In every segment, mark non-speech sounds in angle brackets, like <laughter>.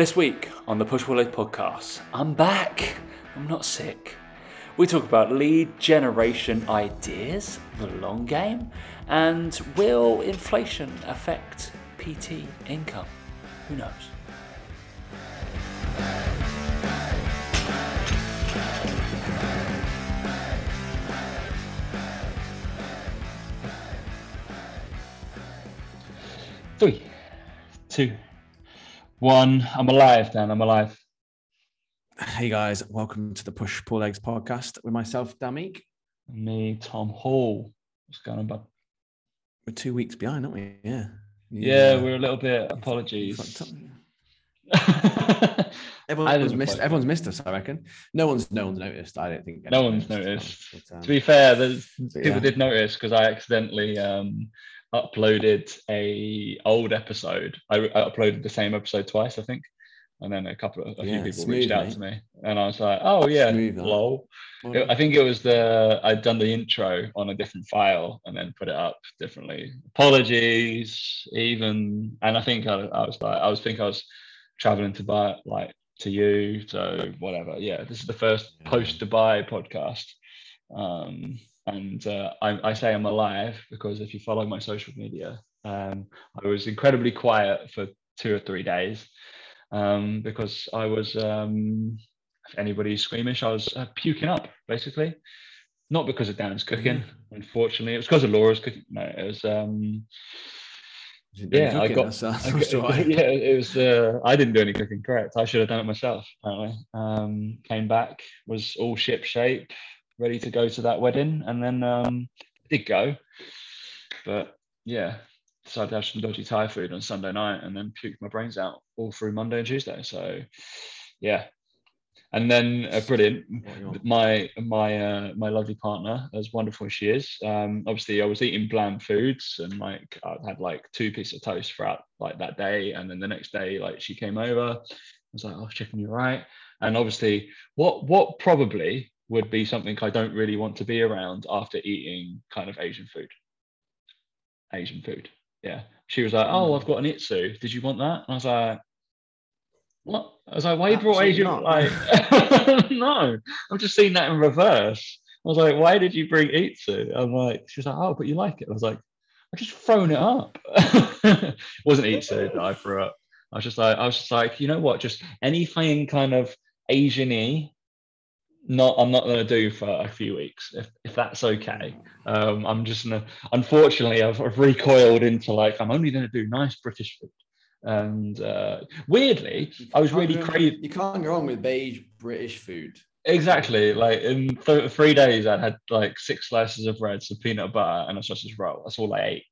This week on the Push podcast, I'm back. I'm not sick. We talk about lead generation ideas, the long game, and will inflation affect PT income? Who knows? Three, two, one. I'm alive, Dan. I'm alive. Hey guys, welcome to the Push Pull Legs podcast with myself, Damik. Me, Tom Hall. What's going on, bud? We're two weeks behind, aren't we? Yeah. Yeah, we're a little bit. Apologies. <laughs> everyone's missed. Everyone's missed us. I reckon. No one's. No one's noticed. I don't think. No one's noticed. But, um, to be fair, people yeah. did notice because I accidentally um, uploaded a old episode. I, I, uploaded the same episode twice, I think, and then a couple of a yeah, few people smooth, reached out mate. to me, and I was like, "Oh yeah, smooth, lol." It, I think it was the I'd done the intro on a different file and then put it up differently. Apologies, even, and I think I, I was like, I was think I was traveling to buy like to you, so whatever. Yeah, this is the first post Dubai podcast. Um, and uh, I, I, say I'm alive because if you follow my social media, um, I was incredibly quiet for two or three days um, because I was, um, if anybody's squeamish, I was uh, puking up basically. Not because of Dan's cooking, mm. unfortunately. It was because of Laura's cooking. No, it was. Um, yeah, I got. I <laughs> <laughs> yeah, it was. Uh, I didn't do any cooking. Correct. I should have done it myself. Apparently, um, came back was all ship shape ready to go to that wedding, and then um, did go, but yeah, decided to have some dodgy Thai food on Sunday night, and then puked my brains out all through Monday and Tuesday. So yeah, and then uh, brilliant. My my uh, my lovely partner, as wonderful as she is, um, obviously I was eating bland foods and like I had like two pieces of toast throughout like that day, and then the next day like she came over, I was like, oh, checking you right, and obviously what what probably would be something I don't really want to be around after eating kind of Asian food. Asian food. Yeah. She was like, Oh, I've got an itsu. Did you want that? And I was like, What? I was like, Why you brought Asian? Like, <laughs> no, I've just seen that in reverse. I was like, Why did you bring itsu? I'm like, She was like, Oh, but you like it. I was like, I just thrown it up. it <laughs> wasn't itsu that I threw up. I was just like, I was just like, you know what? Just anything kind of Asian-y not I'm not going to do for a few weeks if, if that's okay. Um, I'm just gonna. Unfortunately, I've, I've recoiled into like I'm only going to do nice British food. And uh, weirdly, I was really craving. You can't go wrong with beige British food. Exactly. Like in th- three days, I had like six slices of bread, some peanut butter, and a sausage roll. That's all I ate.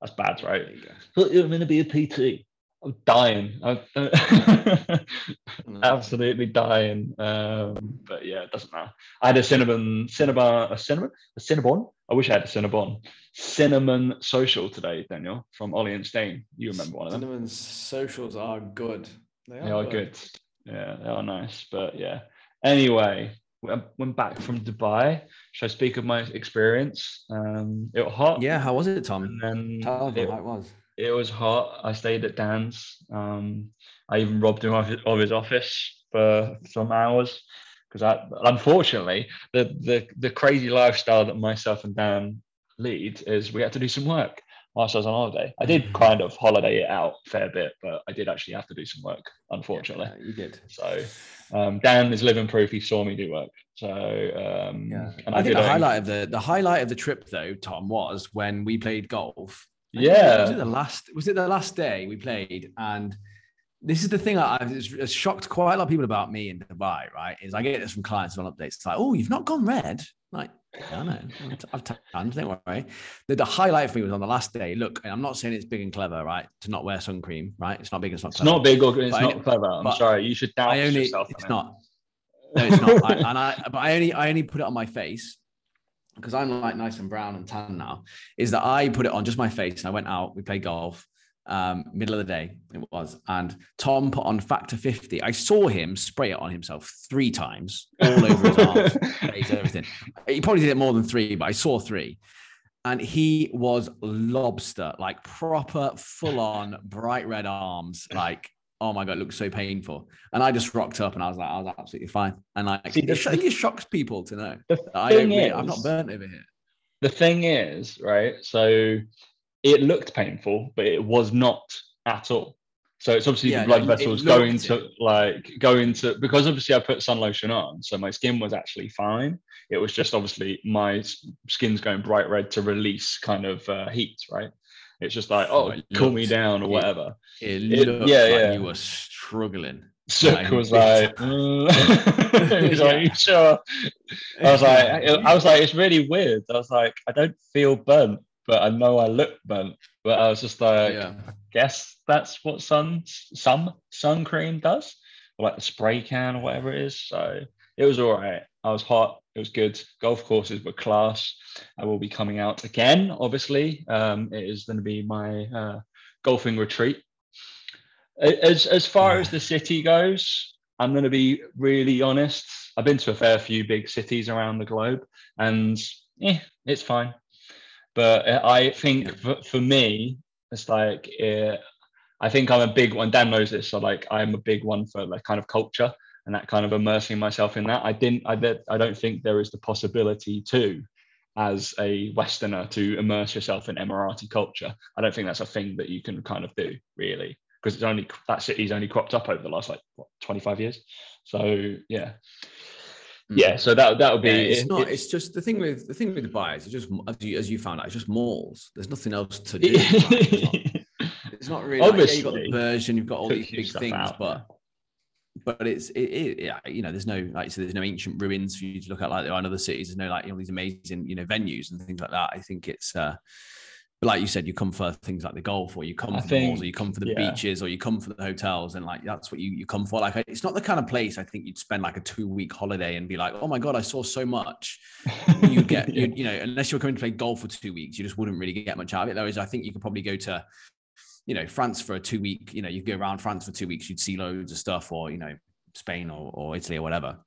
That's bad, right? But you're going to be a PT. I'm dying. I'm <laughs> absolutely dying. Um, but yeah, it doesn't matter. I had a cinnamon, cinnamon, a cinnamon, a cinnabon. I wish I had a cinnabon. Cinnamon social today, Daniel, from Ollie and Stain. You remember one of them? Cinnamon socials are good. They are, they are good. good. Yeah, they are nice. But yeah. Anyway, I went back from Dubai. Should I speak of my experience? Um, it was hot. Yeah, how was it, Tom? And then Tell it, it was it was hot. I stayed at Dan's. Um, I even robbed him of his, of his office for some hours because unfortunately the, the the crazy lifestyle that myself and Dan lead is we had to do some work whilst I was on holiday. I did mm-hmm. kind of holiday it out a fair bit, but I did actually have to do some work, unfortunately. Yeah, you did. So um, Dan is living proof. He saw me do work. So um, yeah. and I, I think the highlight of the the highlight of the trip though, Tom, was when we played golf yeah. Was it the last? Was it the last day we played? And this is the thing I, have shocked quite a lot of people about me in Dubai. Right? Is I get this from clients on updates. It's like, oh, you've not gone red. Like, I don't know. I've tanned. Don't worry. The, the highlight for me was on the last day. Look, I'm not saying it's big and clever, right? To not wear sun cream, right? It's not big. It's not. Clever. It's not big or it's but not I, clever. I'm sorry. You should doubt I only, yourself. It's not. No, it's not. I, and I, but I only, I only put it on my face because I'm like nice and brown and tan now, is that I put it on just my face and I went out, we played golf, um, middle of the day it was, and Tom put on factor 50. I saw him spray it on himself three times, all over his arms, <laughs> face, everything. He probably did it more than three, but I saw three. And he was lobster, like proper full on bright red arms, like oh my god, it looks so painful. And I just rocked up and I was like, I was absolutely fine. And like, See, I think it shocks people to know. The I don't really, I've not burnt over here. The thing is, right? So it looked painful, but it was not at all. So it's obviously yeah, the blood vessels going to like going to because obviously I put sun lotion on, so my skin was actually fine. It was just obviously my skin's going bright red to release kind of uh, heat, right? It's just like, oh, cool me down or whatever. It, it yeah, like yeah. you were struggling. Sook was like, mm. <laughs> <laughs> was like, you sure? I was like, I was like, it's really weird. I was like, I don't feel burnt, but I know I look burnt. But I was just like, yeah. I guess that's what sun some sun cream does, or like the spray can or whatever it is. So it was all right. I was hot. It was good. Golf courses were class. I will be coming out again. Obviously, um, it is going to be my uh, golfing retreat. As as far as the city goes, I'm going to be really honest. I've been to a fair few big cities around the globe, and yeah, it's fine. But I think for, for me, it's like uh, I think I'm a big one. Dan knows this. So like I'm a big one for like kind of culture and that kind of immersing myself in that. I didn't. I I don't think there is the possibility to, as a Westerner, to immerse yourself in Emirati culture. I don't think that's a thing that you can kind of do really because it's only that city's only cropped up over the last like what, 25 years. So yeah. Hmm. Yeah, so that that would be. Yeah, it's it, not. It's just the thing with the thing with the buyers. it's just as you as you found out, it's just malls. There's nothing else to do. <laughs> it's, not, it's not really. Obviously, like, yeah, you've got the version, you've got all these big things, out, but but it's it, it, yeah, you know there's no like so there's no ancient ruins for you to look at like there are in other cities there's no like you know these amazing you know venues and things like that. I think it's uh but like you said you come for things like the golf or you come I for think, the malls or you come for the yeah. beaches or you come for the hotels and like that's what you you come for. Like it's not the kind of place i think you'd spend like a two week holiday and be like oh my god i saw so much. <laughs> You get you, you know unless you're coming to play golf for two weeks you just wouldn't really get much out of it. Whereas i think you could probably go to you know, France for a two week, you know, you go around France for two weeks, you'd see loads of stuff, or you know, Spain or, or Italy or whatever.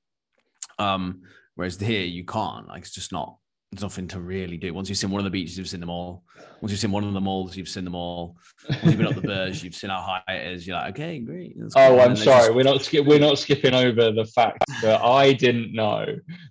Um, whereas here you can't. Like it's just not there's nothing to really do. Once you've seen one of the beaches, you've seen them all. Once you've seen one of the malls, you've seen them all. Once you've been up the Burj, you've seen how high it is. You're like, okay, great. Oh, I'm sorry. Just... We're not skip. We're not skipping over the fact that I didn't know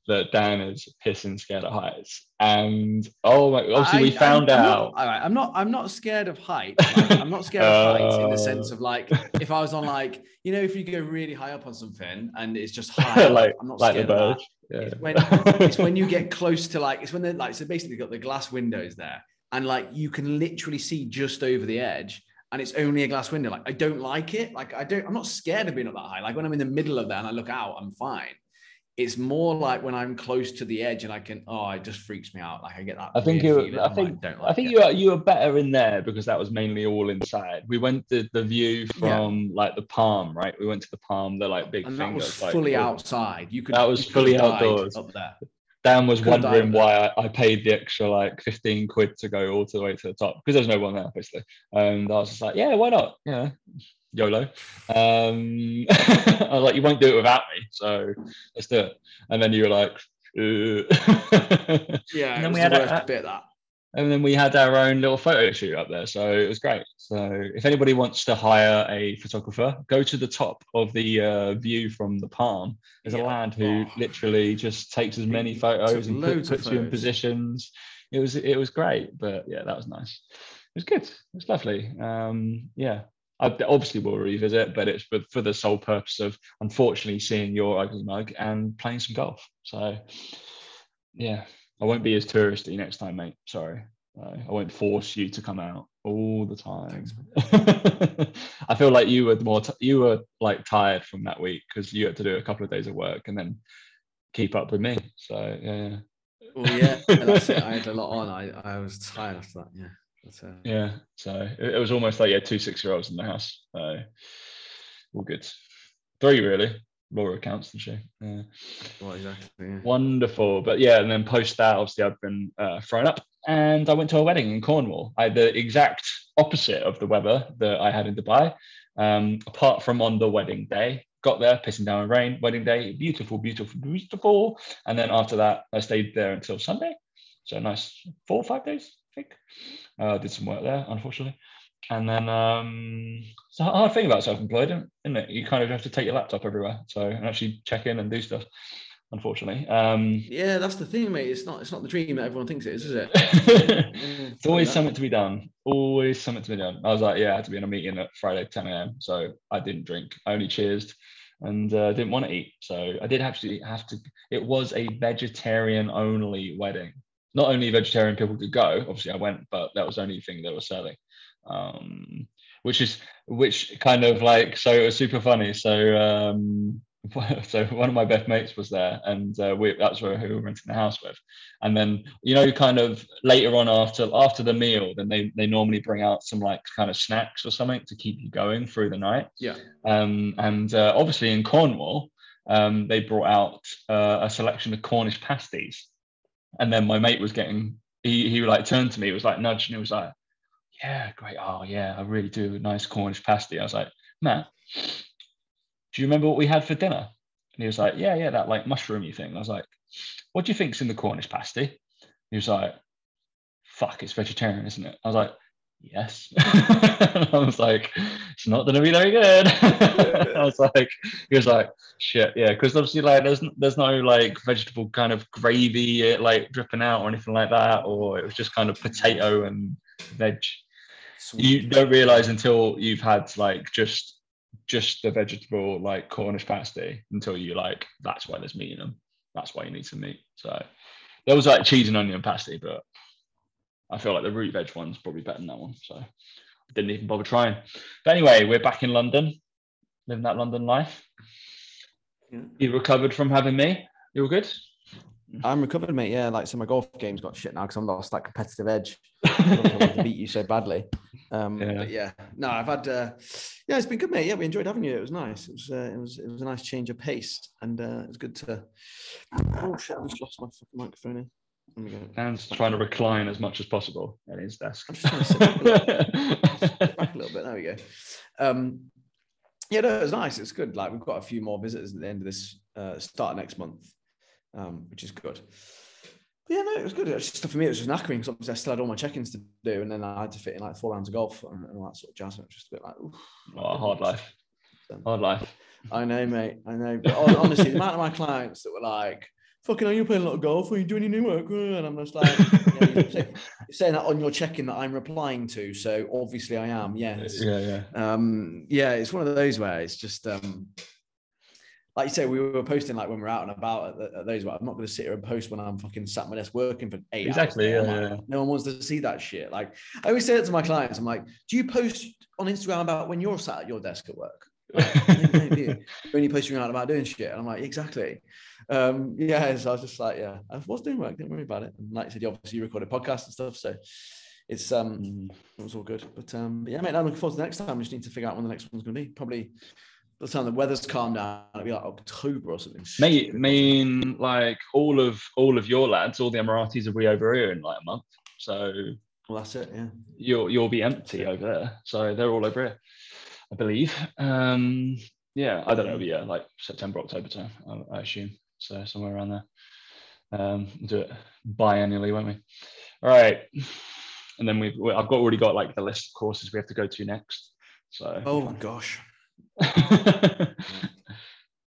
that Dan is pissing scared of heights. And oh my, obviously I, we found I'm, out. I'm not, all right, I'm not. I'm not scared of heights. Like, I'm not scared of heights in the uh. <laughs> sense of like if I was on like you know if you go really high up on something and it's just <laughs> high. like, I'm not scared of that. Yeah. It's when it's when you <laughs> get close to like it's when they're like so basically got the glass windows there and like you can literally see just over the edge and it's only a glass window. Like I don't like it. Like I don't. I'm not scared of being up that high. Like when I'm in the middle of that and I look out, I'm fine it's more like when I'm close to the edge and I can, oh, it just freaks me out. Like I get that. I think you, I think, like, like I think it. you are you were better in there because that was mainly all inside. We went to the view from yeah. like the palm, right? We went to the palm, the like big thing. and that was fully outside. You could that was fully outdoors up there. Dan was wondering why I, I, paid the extra like 15 quid to go all the way to the top because there's no one there, basically. And I was just like, yeah, why not? Yeah, YOLO. Um, <laughs> I was like, you won't do it without me, so let's do it. And then you were like, yeah, and then we had a, bit that. And then we had our own little photo shoot up there, so it was great. So if anybody wants to hire a photographer, go to the top of the uh, view from the palm. There's yeah. a lad who oh. literally just takes as many photos and put, puts you in positions. It was it was great, but yeah, that was nice. It was good. It was lovely. Um, yeah, I obviously we'll revisit, but it's for, for the sole purpose of unfortunately seeing your ugly mug and playing some golf. So, yeah, I won't be as touristy next time, mate. Sorry. I won't force you to come out all the time. <laughs> I feel like you were more t- you were like tired from that week because you had to do a couple of days of work and then keep up with me. So yeah. Well, yeah, that's it. I had a lot <laughs> on. I I was tired after that. Yeah. Uh, yeah, so it, it, was almost like you had two six year olds in the house. So all good. Three really. Laura counts and she. Yeah. Well, exactly. Yeah. Wonderful, but yeah, and then post that, obviously, I've been uh, thrown up, and I went to a wedding in Cornwall. I had the exact opposite of the weather that I had in Dubai. Um, apart from on the wedding day, got there, pissing down in rain. Wedding day, beautiful, beautiful, beautiful. And then after that, I stayed there until Sunday. So nice four or five days, think. Uh, did some work there, unfortunately. and then um, it's a hard thing about self-employed, isn't it? You kind of have to take your laptop everywhere, so and actually check in and do stuff. Unfortunately, um, yeah, that's the thing, mate. It's not it's not the dream that everyone thinks it is, is it? <laughs> it's always something to be done. Always something to be done. I was like, yeah, I had to be in a meeting at Friday 10 a.m. So I didn't drink. I only cheersed and uh, didn't want to eat. So I did actually have to. It was a vegetarian only wedding. Not only vegetarian people could go. Obviously, I went, but that was the only thing they were selling. Um, which is which kind of like so it was super funny. So um, <laughs> so one of my best mates was there and uh, we, that's where who we were renting the house with and then you know kind of later on after after the meal then they they normally bring out some like kind of snacks or something to keep you going through the night yeah um and uh, obviously in cornwall um they brought out uh, a selection of cornish pasties and then my mate was getting he he like turned to me it was like nudged and he was like yeah great oh yeah i really do nice cornish pasty i was like matt do you remember what we had for dinner? And he was like, yeah, yeah, that like mushroomy thing. I was like, what do you think's in the Cornish pasty? He was like, fuck, it's vegetarian, isn't it? I was like, yes. <laughs> I was like, it's not going to be very good. <laughs> I was like, he was like, shit, yeah, because obviously like there's there's no like vegetable kind of gravy uh, like dripping out or anything like that, or it was just kind of potato and veg. Sweet. You don't realize until you've had like just just the vegetable like Cornish pasty until you like that's why there's meat in them. That's why you need some meat. So there was like cheese and onion pasty, but I feel like the root veg one's probably better than that one. So didn't even bother trying. But anyway, we're back in London, living that London life. Yeah. You recovered from having me? You all good? I'm recovered, mate. Yeah, like so my golf game's got shit now because I'm lost that competitive edge. <laughs> to beat you so badly. Um, yeah. But yeah, no, I've had. Uh, yeah, it's been good, mate. Yeah, we enjoyed having you. It was nice. It was. Uh, it was. It was a nice change of pace, and uh, it was good to. Oh shit! I just lost my fucking microphone. Here. Dan's trying to recline as much as possible at his desk. I'm just trying to sit back a little, back a little bit. There we go. Um, yeah, no, it was nice. It's good. Like we've got a few more visitors at the end of this uh, start next month um, which is good. But yeah, no, it was good. It was just for me, it was just knackering because obviously I still had all my check-ins to do, and then I had to fit in like four rounds of golf and, and all that sort of jazz. And it was just a bit like, oof, oh, hard life. Hard life. I know, mate. I know. But honestly, the amount of my clients that were like, fucking, are you playing a lot of golf? Are you doing any new work? <laughs> And I'm just like, <laughs> saying that on your check-in that I'm replying to. So obviously I am. Yes. Yeah, yeah. Um, yeah, it's one of those where it's just um, like you say, we were posting like when we're out and about at, at those. I'm not going to sit here and post when I'm fucking sat at my desk working for eight exactly, hours. Yeah, yeah. No one wants to see that shit. Like I always say it to my clients. I'm like, do you post on Instagram about when you're sat at your desk at work? When you posting out about doing shit, and I'm like, exactly. Um, yeah, so I was just like, yeah, I was doing work. Don't worry about it. And like I said, you obviously recorded podcasts and stuff, so it's um, mm. it was all good. But um, but yeah, mate, I'm looking forward to the next time. We just need to figure out when the next one's going to be. Probably by the time the weather's calmed down, it'll be like October or something. Mate, I mean, like all of all of your lads, all the Emiratis will be over here in like a month. So well, that's it. Yeah, you'll you'll be empty over there. So they're all over here, I believe. Um, yeah, I don't know. Yeah, like September, October time, I, I assume. So somewhere around there. Um, we'll do it biannually, won't we? All right. And then we've I've got already got like the list of courses we have to go to next. So oh my gosh. <laughs>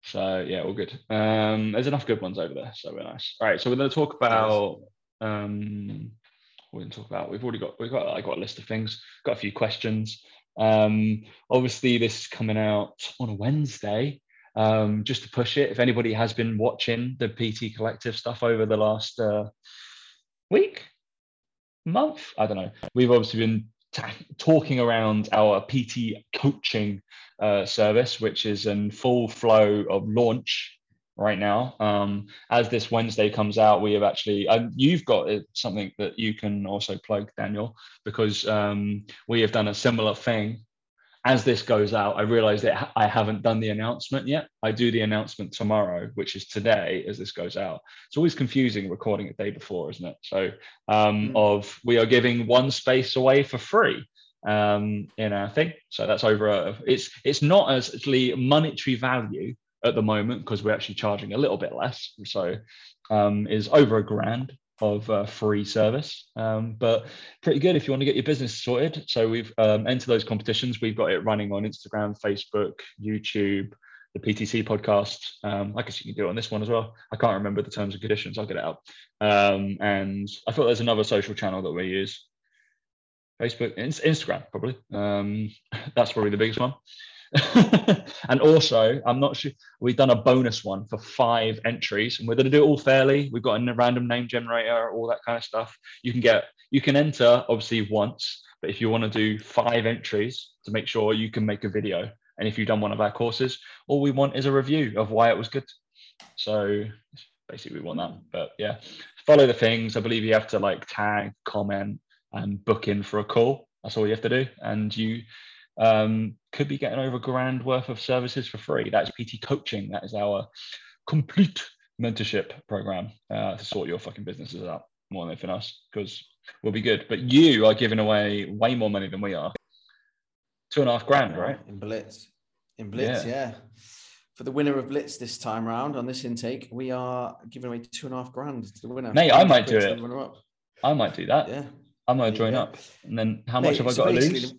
so yeah, all good. Um, there's enough good ones over there, so we're nice. All right, so we're going to talk about. Um, we're going to talk about. We've already got. We've got. I got a list of things. Got a few questions. Um, obviously, this is coming out on a Wednesday. Um, just to push it, if anybody has been watching the PT Collective stuff over the last uh, week, month, I don't know. We've obviously been talking around our PT coaching uh, service, which is in full flow of launch right now. Um, as this Wednesday comes out, we have actually, uh, you've got something that you can also plug, Daniel, because um, we have done a similar thing as this goes out, I realize that I haven't done the announcement yet. I do the announcement tomorrow, which is today as this goes out. It's always confusing recording a day before, isn't it? So, um, mm. of we are giving one space away for free um, in our thing. So that's over. A, it's it's not as actually monetary value at the moment because we're actually charging a little bit less. So um, is over a grand of uh, free service, um, but pretty good if you want to get your business sorted. So we've um, entered those competitions. We've got it running on Instagram, Facebook, YouTube, the PTC podcast. Um, I guess you can do it on this one as well. I can't remember the terms and conditions. I'll get it out. Um, and I thought there's another social channel that we use. Facebook, Instagram, probably. Um, <laughs> that's probably the biggest one. <laughs> and also, I'm not sure we've done a bonus one for five entries, and we're going to do it all fairly. We've got a random name generator, all that kind of stuff. You can get, you can enter obviously once, but if you want to do five entries to make sure you can make a video, and if you've done one of our courses, all we want is a review of why it was good. So basically, we want that. But yeah, follow the things. I believe you have to like tag, comment, and book in for a call. That's all you have to do, and you um, could be getting over a grand worth of services for free. That's PT coaching. That is our complete mentorship program uh, to sort your fucking businesses out more than anything else because we'll be good. But you are giving away way more money than we are. Two and a half grand, right? In Blitz. In Blitz, yeah. yeah. For the winner of Blitz this time round on this intake, we are giving away two and a half grand to the winner. Mate, I might do it. I might do that. Yeah. I might join yeah. up. And then how Mate, much have I got to lose?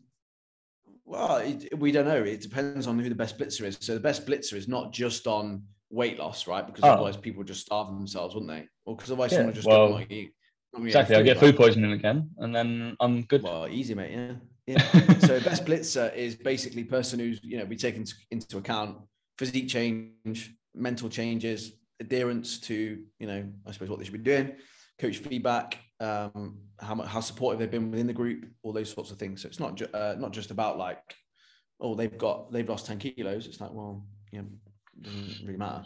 Well, it, we don't know. It depends on who the best blitzer is. So the best blitzer is not just on weight loss, right? Because oh. otherwise people would just starve themselves, wouldn't they? Or because otherwise yeah, someone would just well, not oh, eat. Exactly. I get food poisoning again, and then I'm good. Well, easy, mate. Yeah. <laughs> Yeah. so best blitzer is basically person who's you know we take into, into account physique change, mental changes, adherence to you know I suppose what they should be doing, coach feedback, um, how how supportive they've been within the group, all those sorts of things. So it's not ju- uh, not just about like, oh, they've got they've lost ten kilos. It's like, well, you know, doesn't really matter.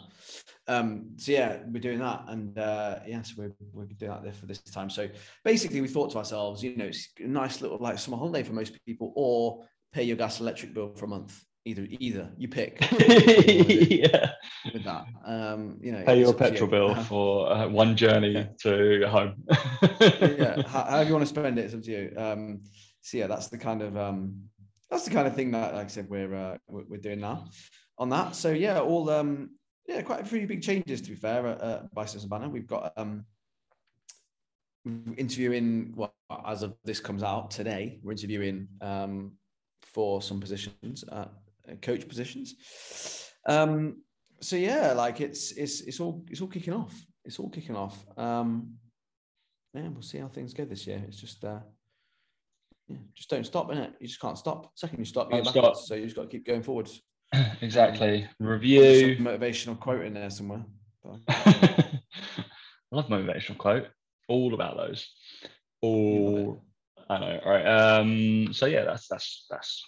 Um, so yeah, we're doing that, and uh, yeah, so we're we're doing that there for this time. So basically, we thought to ourselves, you know, it's a nice little like summer holiday for most people, or pay your gas electric bill for a month either either. You pick. <laughs> Yeah. With that um you know pay your petrol bill uh, for uh, one journey yeah. to home. Yeah <laughs> however you want to spend it it's up to you. Um so yeah that's the kind of um that's the kind of thing that like i said we're uh, we're doing now on that. So yeah all um yeah quite a few big changes to be fair at, at and banner we've got um interviewing well as of this comes out today we're interviewing um for some positions at coach positions. Um, so yeah, like it's it's it's all it's all kicking off. It's all kicking off. Um, yeah, we'll see how things go this year. It's just uh, yeah, just don't stop in it. You just can't stop. Second you stop, you backwards. So you just got to keep going forward. <laughs> Exactly. Um, Review. motivational quote in there somewhere. <laughs> I love motivational quote. All about those. All I know. All right. Um, so yeah, that's that's that's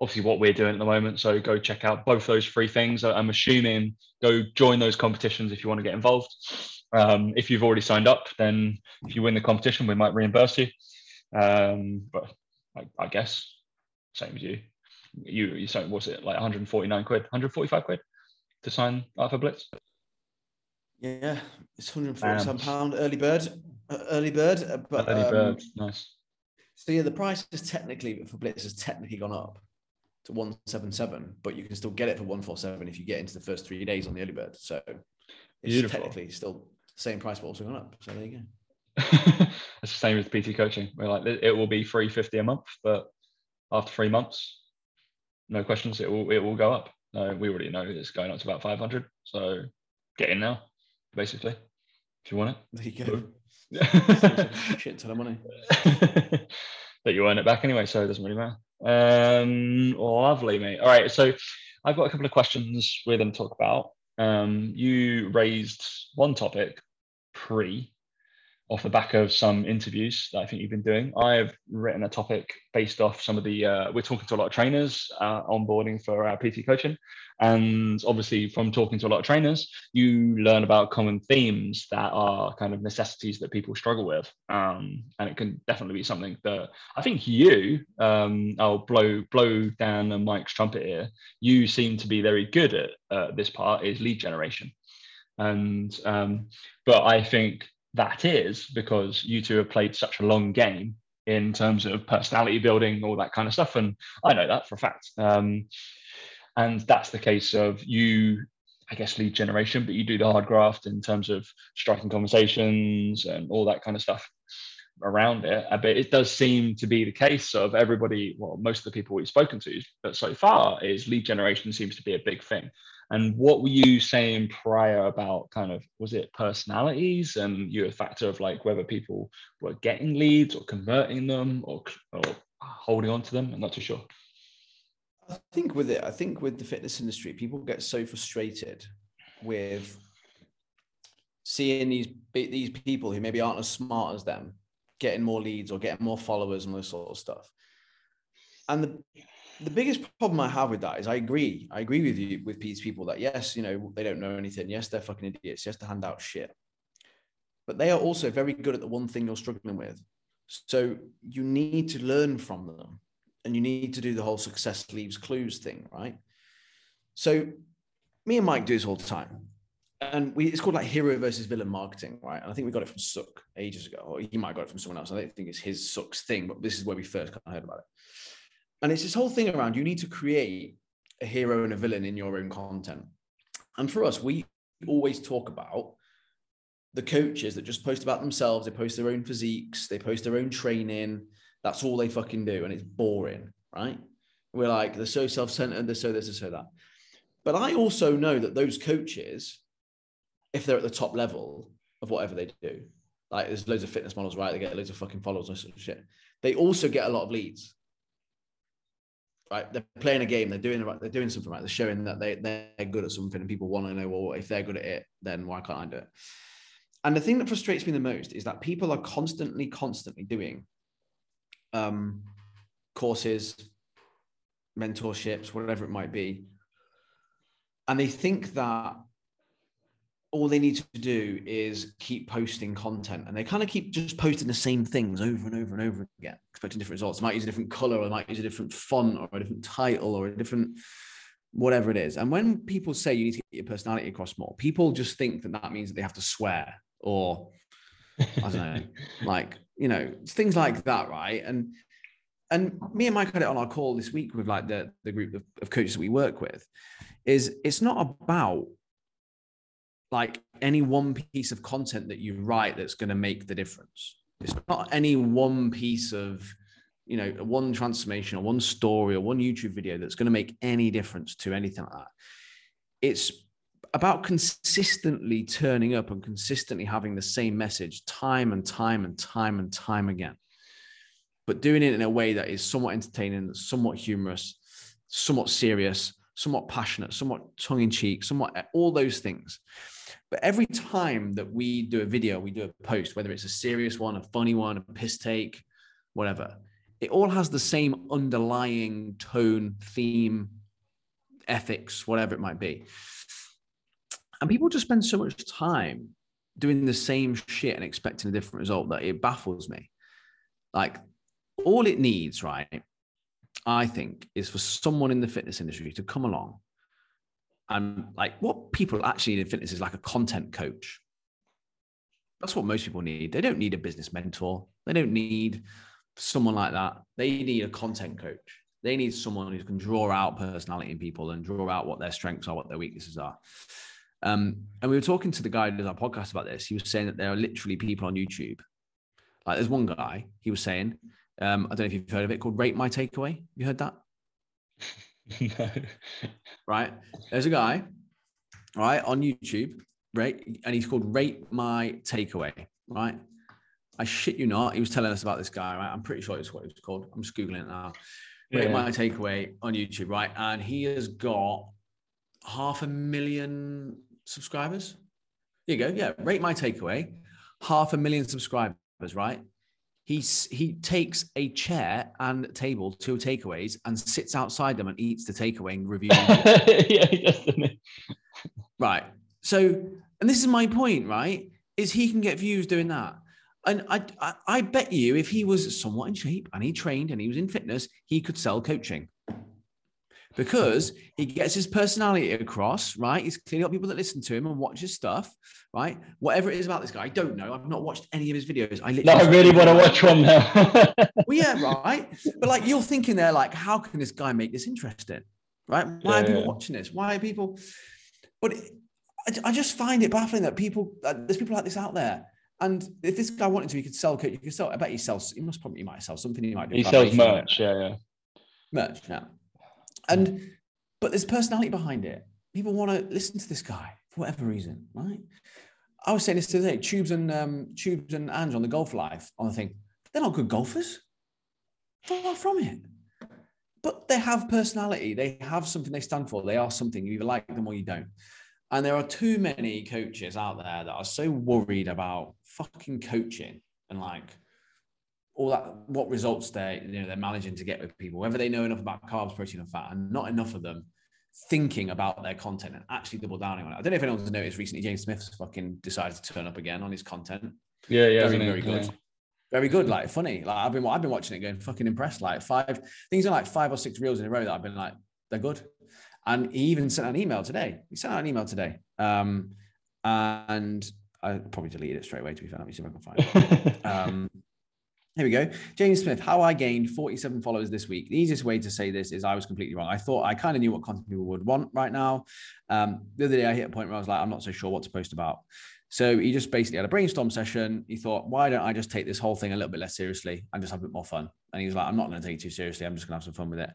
obviously what we're doing at the moment. So go check out both those three things. I'm assuming go join those competitions if you want to get involved. Um, if you've already signed up, then if you win the competition, we might reimburse you. Um, but I, I, guess same as you. You you saying what's it like 149 quid, 145 quid to sign up for Blitz? Yeah, it's 147 pound early bird, early bird. But early um, bird, nice. So yeah, the price is technically for Blitz has technically gone up to 177, but you can still get it for 147 if you get into the first three days on the early bird. So it's Beautiful. technically still the same price, but also gone up. So there you go. <laughs> it's the same with PT coaching. We're like, it will be 350 a month, but after three months, no questions, it will it will go up. No, we already know it's going up to about 500. So get in now, basically, if you want it. There you go. Shit ton of money. <laughs> that you earn it back anyway, so it doesn't really matter. Um, lovely, mate. All right, so I've got a couple of questions we're going to talk about. Um, you raised one topic pre off the back of some interviews that I think you've been doing. I've written a topic based off some of the, uh, we're talking to a lot of trainers uh, onboarding for our PT coaching. And obviously, from talking to a lot of trainers, you learn about common themes that are kind of necessities that people struggle with. Um, and it can definitely be something that I think you, um, I'll blow, blow down a Mike's trumpet here, you seem to be very good at uh, this part is lead generation. And, um, but I think that is because you two have played such a long game in terms of personality building, all that kind of stuff. And I know that for a fact. Um, and that's the case of you I guess lead generation, but you do the hard graft in terms of striking conversations and all that kind of stuff around it. Uh, but it does seem to be the case of everybody, well, most of the people we've spoken to, but so far is lead generation seems to be a big thing. And what were you saying prior about kind of was it personalities and you a factor of like whether people were getting leads or converting them or, or holding on to them? I'm not too sure. I think with it, I think with the fitness industry, people get so frustrated with seeing these these people who maybe aren't as smart as them getting more leads or getting more followers and this sort of stuff. And the the biggest problem I have with that is I agree. I agree with you with these people that yes, you know, they don't know anything. Yes, they're fucking idiots. Yes, they hand out shit. But they are also very good at the one thing you're struggling with. So you need to learn from them and you need to do the whole success leaves clues thing, right? So me and Mike do this all the time. And we, it's called like hero versus villain marketing, right? And I think we got it from Suck ages ago, or he might have got it from someone else. I don't think it's his Suck's thing, but this is where we first kind of heard about it. And it's this whole thing around you need to create a hero and a villain in your own content. And for us, we always talk about the coaches that just post about themselves, they post their own physiques, they post their own training. That's all they fucking do. And it's boring, right? We're like, they're so self centered, they're so this, they're so that. But I also know that those coaches, if they're at the top level of whatever they do, like there's loads of fitness models, right? They get loads of fucking followers and shit. They also get a lot of leads right? They're playing a game. They're doing right. They're doing something right. They're showing that they they're good at something, and people want to know. Well, if they're good at it, then why can't I do it? And the thing that frustrates me the most is that people are constantly, constantly doing um, courses, mentorships, whatever it might be, and they think that all they need to do is keep posting content and they kind of keep just posting the same things over and over and over again expecting different results. They might use a different color or they might use a different font or a different title or a different whatever it is. And when people say you need to get your personality across more people just think that that means that they have to swear or i don't know <laughs> like you know things like that right? And and me and mike had it on our call this week with like the the group of, of coaches that we work with is it's not about like any one piece of content that you write that's going to make the difference. It's not any one piece of, you know, one transformation or one story or one YouTube video that's going to make any difference to anything like that. It's about consistently turning up and consistently having the same message time and time and time and time again, but doing it in a way that is somewhat entertaining, somewhat humorous, somewhat serious, somewhat passionate, somewhat tongue in cheek, somewhat all those things. But every time that we do a video, we do a post, whether it's a serious one, a funny one, a piss take, whatever, it all has the same underlying tone, theme, ethics, whatever it might be. And people just spend so much time doing the same shit and expecting a different result that it baffles me. Like, all it needs, right, I think, is for someone in the fitness industry to come along and like what people actually need in fitness is like a content coach. That's what most people need. They don't need a business mentor. They don't need someone like that. They need a content coach. They need someone who can draw out personality in people and draw out what their strengths are, what their weaknesses are. Um, and we were talking to the guy who does our podcast about this. He was saying that there are literally people on YouTube. Like there's one guy, he was saying, um, I don't know if you've heard of it called Rate My Takeaway. You heard that? No. <laughs> Right. There's a guy, right, on YouTube, right? And he's called Rate My Takeaway, right? I shit you not. He was telling us about this guy, right? I'm pretty sure it's what he was called. I'm just Googling it now. Rate. My Takeaway on YouTube, right? And he has got half a million subscribers. There you go. Yeah. Rate My Takeaway, half a million subscribers, right? He he takes a chair and table to takeaways and sits outside them and eats the takeaway and reviews. <laughs> yeah, right. So, and this is my point, right? Is he can get views doing that. And I, I, I bet you if he was somewhat in shape and he trained and he was in fitness, he could sell coaching because he gets his personality across, right? He's clearly got people that listen to him and watch his stuff, right? Whatever it is about this guy, I don't know. I've not watched any of his videos. I literally no, I really want to watch one now. <laughs> well, yeah, right. But like you're thinking there, like, how can this guy make this interesting? Right? Why yeah, are people yeah. watching this? Why are people? but I, I just find it baffling that people uh, there's people like this out there. And if this guy wanted to, he could sell. He could sell. I bet he sells. He must probably he might sell something. He might do. He sells merch. Yeah, yeah. Merch. Yeah. And but there's personality behind it. People want to listen to this guy for whatever reason, right? I was saying this today. Tubes and um, Tubes and Ange on the golf life on the thing. They're not good golfers. Far from it. But they have personality. They have something they stand for. They are something. You either like them or you don't. And there are too many coaches out there that are so worried about fucking coaching and like all that what results they you know they're managing to get with people, whether they know enough about carbs, protein, and fat, and not enough of them thinking about their content and actually double down on it. I don't know if anyone's noticed recently, James Smith's fucking decided to turn up again on his content. Yeah, yeah, very, very good. Yeah. Very good, like funny. Like I've been, I've been watching it, going fucking impressed. Like five things are like five or six reels in a row that I've been like, they're good. And he even sent an email today. He sent out an email today, um, and I probably deleted it straight away. To be fair, let me see if I can find it. <laughs> um, here we go. James Smith, how I gained 47 followers this week. The easiest way to say this is I was completely wrong. I thought I kind of knew what content people would want right now. Um, the other day I hit a point where I was like, I'm not so sure what to post about. So he just basically had a brainstorm session. He thought, why don't I just take this whole thing a little bit less seriously and just have a bit more fun? And he was like, I'm not going to take it too seriously. I'm just going to have some fun with it.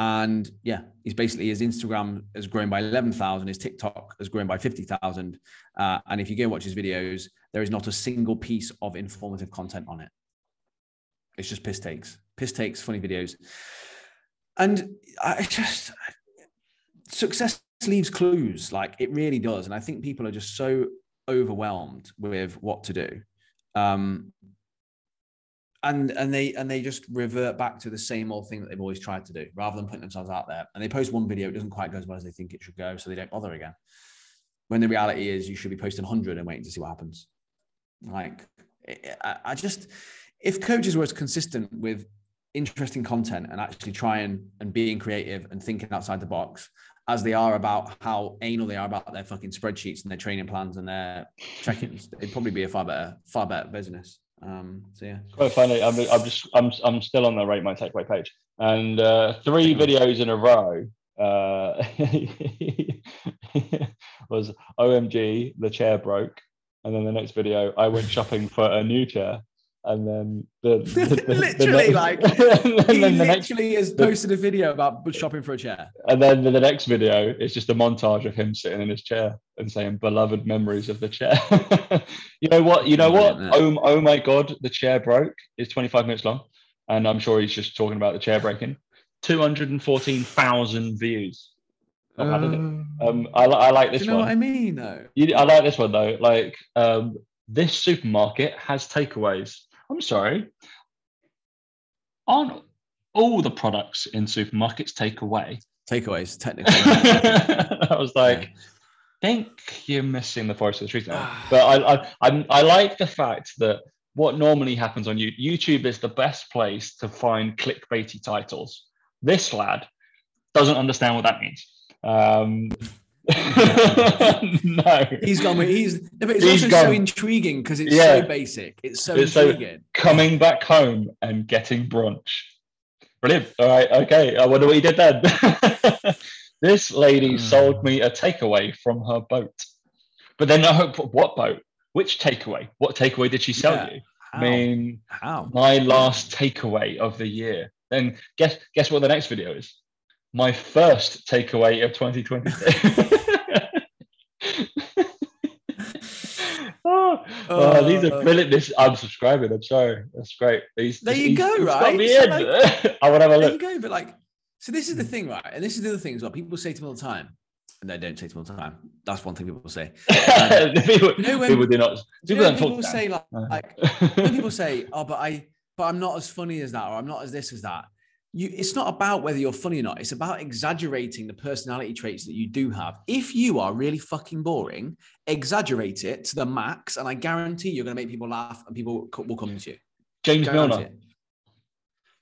And yeah, he's basically his Instagram has grown by 11,000, his TikTok has grown by 50,000. Uh, and if you go watch his videos, there is not a single piece of informative content on it. It's just piss takes, piss takes, funny videos. And I just, success leaves clues, like it really does. And I think people are just so overwhelmed with what to do. Um, and and they and they just revert back to the same old thing that they've always tried to do rather than putting themselves out there and they post one video it doesn't quite go as well as they think it should go so they don't bother again when the reality is you should be posting 100 and waiting to see what happens like I, I just if coaches were as consistent with interesting content and actually trying and being creative and thinking outside the box as they are about how anal they are about their fucking spreadsheets and their training plans and their check-ins, it'd probably be a far better, far better business. Um, so yeah, quite funny. I'm, I'm just I'm I'm still on the rate my takeaway page, and uh, three videos in a row uh, <laughs> was OMG the chair broke, and then the next video I went shopping for a new chair, and then <laughs> the, the, the literally <laughs> the like he literally next, has posted a video about shopping for a chair. And then the next video is just a montage of him sitting in his chair and saying beloved memories of the chair. <laughs> You know what you know what? oh, oh my god the chair broke. Is 25 minutes long. And i'm sure he's just talking about the chair breaking. 214,000 views. Um, um, I, I like this you know one. what I mean, though. You, I like this one though. Like, um, this supermarket has takeaways. I'm sorry. Aren't all the products in supermarkets takeaway? Takeaways, technically. <laughs> I was like, yeah. think you're missing the forest of the trees. but I, I, I, I like the fact that what normally happens on YouTube, YouTube is the best place to find clickbaity titles. This lad doesn't understand what that means. Um, <laughs> no, he's gone. With, he's but it's he's also gone. so intriguing because it's yeah. so basic. It's so it's intriguing. So coming back home and getting brunch. Brilliant. All right. Okay. I wonder what he did then. <laughs> this lady mm. sold me a takeaway from her boat, but then I hope <laughs> what boat? Which takeaway? What takeaway did she sell yeah. you? How? I mean, how? My last takeaway of the year. Then guess guess what the next video is? My first takeaway of 2020. <laughs> oh, oh, these are uh, brilliant. This I'm subscribing. I'm sorry. That's great. He's, there you go, right? Me so like, <laughs> I would have a look. There you go. But like, so this is the thing, right? And this is the other thing as well. People say to me all the time, and they don't say to me all the time. That's one thing people say. <laughs> Um, people, you know when, people do not. People, you know people say like, like when people say, "Oh, but I, but I'm not as funny as that," or "I'm not as this as that." You it's not about whether you're funny or not it's about exaggerating the personality traits that you do have. If you are really fucking boring exaggerate it to the max and i guarantee you're going to make people laugh and people will come to you. James milner.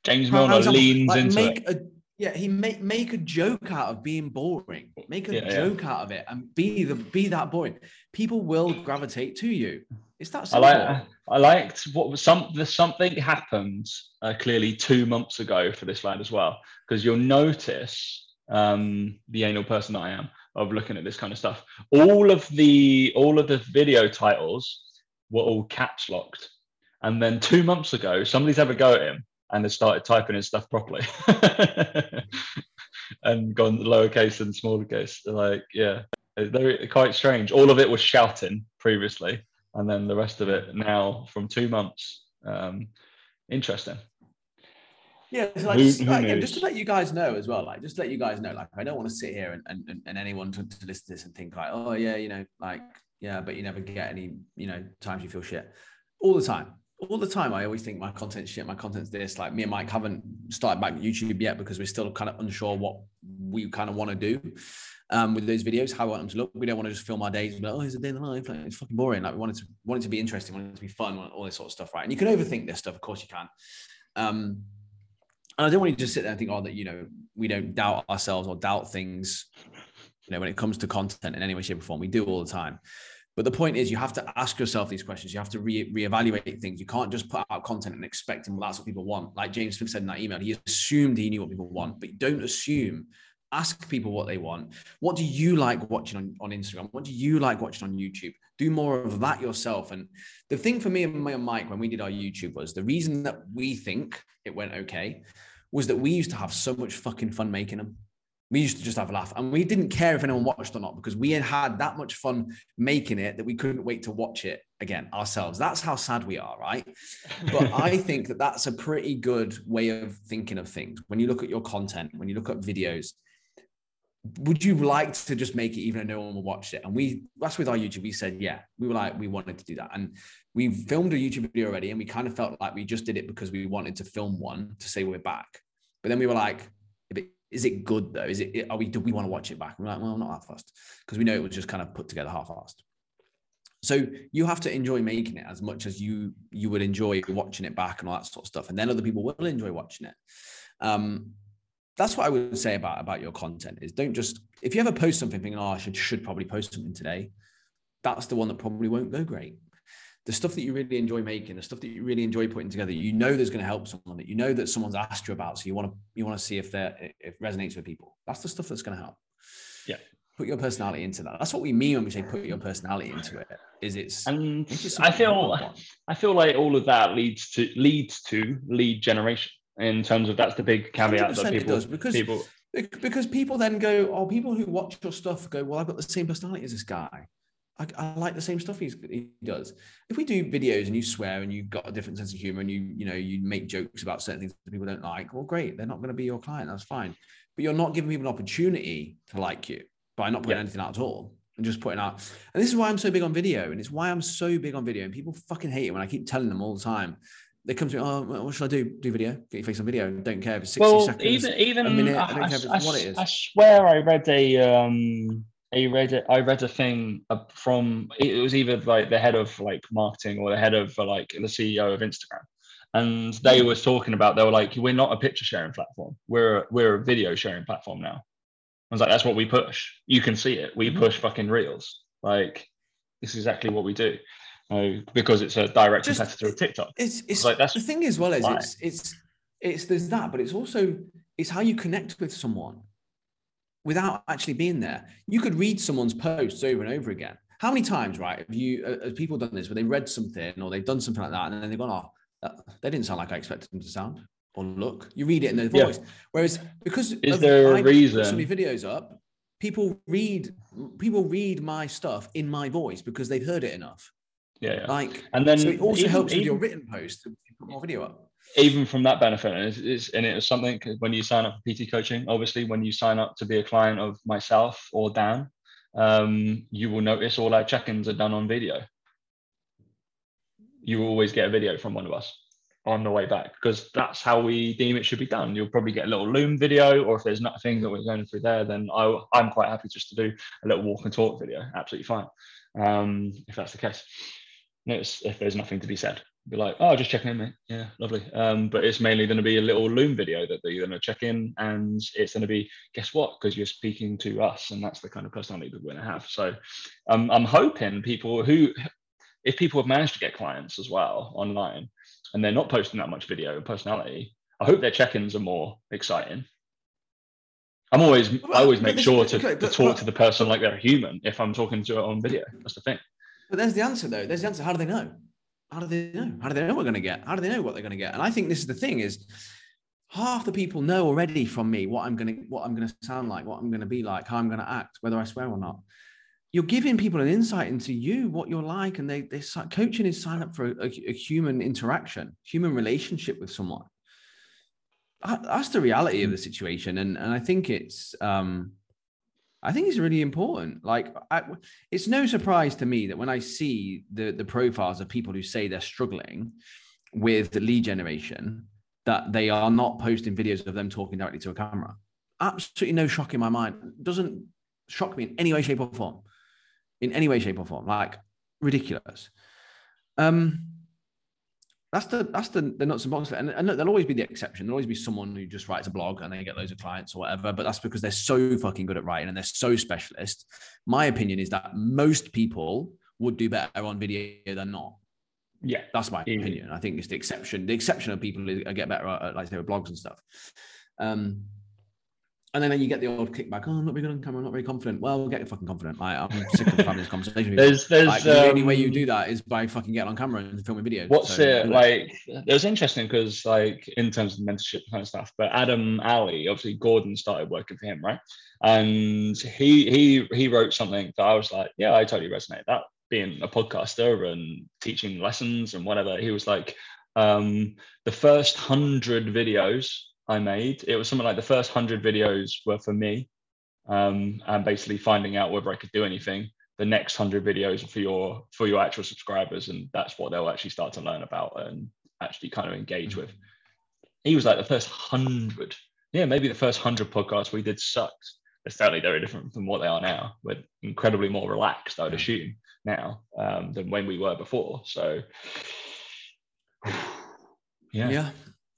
James milner leans like into make it. a yeah he make make a joke out of being boring. Make a yeah, joke yeah. out of it and be the be that boring. People will gravitate to you it's that simple. I like. I liked what was some. The something happened uh, clearly two months ago for this lad as well, because you'll notice um, the anal person that I am of looking at this kind of stuff. All of the all of the video titles were all caps locked. And then two months ago, somebody's had a go at him and has started typing his stuff properly. <laughs> and gone to lowercase and smaller case. Like, yeah, they're quite strange. All of it was shouting previously, and then the rest of it now from two months. Um, interesting. Yeah, so like, who, just, like, yeah, just to let you guys know as well, like just to let you guys know, like I don't want to sit here and and, and anyone to, to listen to this and think like, oh yeah, you know, like yeah, but you never get any, you know, times you feel shit all the time. All the time, I always think my content's shit, my content's this. Like me and Mike haven't started back YouTube yet because we're still kind of unsure what we kind of want to do um, with those videos, how I want them to look. We don't want to just film our days like, oh, it's a day in the life. Like, it's fucking boring. Like we want it to want it to be interesting, want it to be fun, all this sort of stuff, right? And you can overthink this stuff, of course you can. Um, and I don't want you to just sit there and think, oh, that you know, we don't doubt ourselves or doubt things. You know, when it comes to content in any way, shape, or form, we do all the time. But the point is, you have to ask yourself these questions. You have to re- reevaluate things. You can't just put out content and expect, well, that's what people want. Like James Smith said in that email, he assumed he knew what people want, but don't assume. Ask people what they want. What do you like watching on, on Instagram? What do you like watching on YouTube? Do more of that yourself. And the thing for me and my Mike when we did our YouTube was the reason that we think it went okay was that we used to have so much fucking fun making them. We used to just have a laugh and we didn't care if anyone watched or not because we had had that much fun making it that we couldn't wait to watch it again ourselves. That's how sad we are, right? But <laughs> I think that that's a pretty good way of thinking of things. When you look at your content, when you look at videos, would you like to just make it even though no one will watch it? And we that's with our YouTube. We said, yeah, we were like, we wanted to do that. And we filmed a YouTube video already, and we kind of felt like we just did it because we wanted to film one to say we're back. But then we were like, is it good though? Is it are we do we want to watch it back? And we're like, well, not that fast. Because we know it was just kind of put together half-assed. So you have to enjoy making it as much as you you would enjoy watching it back and all that sort of stuff. And then other people will enjoy watching it. Um, that's what I would say about about your content is don't just if you ever post something thinking, oh, I should should probably post something today, that's the one that probably won't go great. The stuff that you really enjoy making, the stuff that you really enjoy putting together, you know there's going to help someone that you know that someone's asked you about. So you want to you want to see if that if resonates with people. That's the stuff that's going to help. Yeah. Put your personality into that. That's what we mean when we say put your personality into it. Is it's and I feel I feel like all of that leads to leads to lead generation in terms of that's the big caveat that people does because people because people then go, oh, people who watch your stuff go, well, I've got the same personality as this guy. I, I like the same stuff he does. If we do videos and you swear and you've got a different sense of humor and you you know you make jokes about certain things that people don't like, well, great, they're not going to be your client. That's fine. But you're not giving people an opportunity to like you by not putting yeah. anything out at all and just putting out. And this is why I'm so big on video, and it's why I'm so big on video. And people fucking hate it when I keep telling them all the time they come to me, oh, what should I do? Do video? Get your face on video. Don't care if it's 60 well, seconds, even, even a minute. I, I don't care if it's I, what it is. I swear I read a, um, I read it. I read a thing from, it was either like the head of like marketing or the head of like the CEO of Instagram. And they were talking about, they were like, we're not a picture sharing platform. We're, we're a video sharing platform now. I was like, that's what we push. You can see it. We mm-hmm. push fucking reels. Like, this is exactly what we do because it's a direct Just, competitor of TikTok. It's, it's like that's the thing as well as it's it's it's there's that, but it's also it's how you connect with someone without actually being there. You could read someone's posts over and over again. How many times, right? Have you uh, have people done this where they read something or they've done something like that and then they've gone, oh, that, they didn't sound like I expected them to sound or look. You read it in their voice. Yeah. Whereas because is there a reason so many videos up, people read people read my stuff in my voice because they've heard it enough. Yeah, yeah. Like, and then so it also even, helps with your written post to put more video up. Even from that benefit, and it's, it's and it was something when you sign up for PT coaching. Obviously, when you sign up to be a client of myself or Dan, um, you will notice all our check-ins are done on video. You will always get a video from one of us on the way back because that's how we deem it should be done. You'll probably get a little Loom video, or if there's nothing that we're going through there, then I, am quite happy just to do a little walk and talk video. Absolutely fine, um, if that's the case notice if there's nothing to be said. Be like, oh, just checking in, mate. Yeah, lovely. Um, but it's mainly going to be a little Loom video that you're going to check in, and it's going to be, guess what? Because you're speaking to us, and that's the kind of personality that we're going to have. So, um, I'm hoping people who, if people have managed to get clients as well online, and they're not posting that much video and personality, I hope their check-ins are more exciting. I'm always well, I always make sure to, okay, to talk to the person like they're a human if I'm talking to it on video. That's the thing. But there's the answer though. There's the answer. How do they know? How do they know? How do they know they're going to get? How do they know what they're going to get? And I think this is the thing: is half the people know already from me what I'm going to what I'm going to sound like, what I'm going to be like, how I'm going to act, whether I swear or not. You're giving people an insight into you, what you're like, and they they coaching is sign up for a, a human interaction, human relationship with someone. That's the reality of the situation, and and I think it's um, I think it's really important. Like, I, it's no surprise to me that when I see the the profiles of people who say they're struggling with the lead generation, that they are not posting videos of them talking directly to a camera. Absolutely no shock in my mind. Doesn't shock me in any way, shape, or form. In any way, shape, or form. Like ridiculous. Um, that's the that's the, the nuts and bolts of it. And, and there'll always be the exception. There'll always be someone who just writes a blog and they get loads of clients or whatever. But that's because they're so fucking good at writing and they're so specialist. My opinion is that most people would do better on video than not. Yeah, that's my opinion. I think it's the exception. The exception of people who get better at, like say, with blogs and stuff. Um, and then you get the old kickback. Oh, I'm not very good on camera. I'm not very confident. Well, get fucking confident. Like, I'm sick of having this <laughs> conversation. there's, there's, like, um, the only way you um, do that is by fucking getting on camera and filming videos. What's so, it like? It was interesting because, like, in terms of mentorship kind of stuff. But Adam Alley, obviously, Gordon started working for him, right? And he he he wrote something that I was like, yeah, I totally resonate that being a podcaster and teaching lessons and whatever, he was like, um, the first hundred videos I made, it was something like the first hundred videos were for me, um, and basically finding out whether I could do anything. The next hundred videos are for your for your actual subscribers, and that's what they'll actually start to learn about and actually kind of engage with. He was like the first hundred, yeah, maybe the first hundred podcasts we did sucked. They're certainly very different from what they are now. We're incredibly more relaxed, I would assume now um, than when we were before. So, <sighs> yeah. Yeah.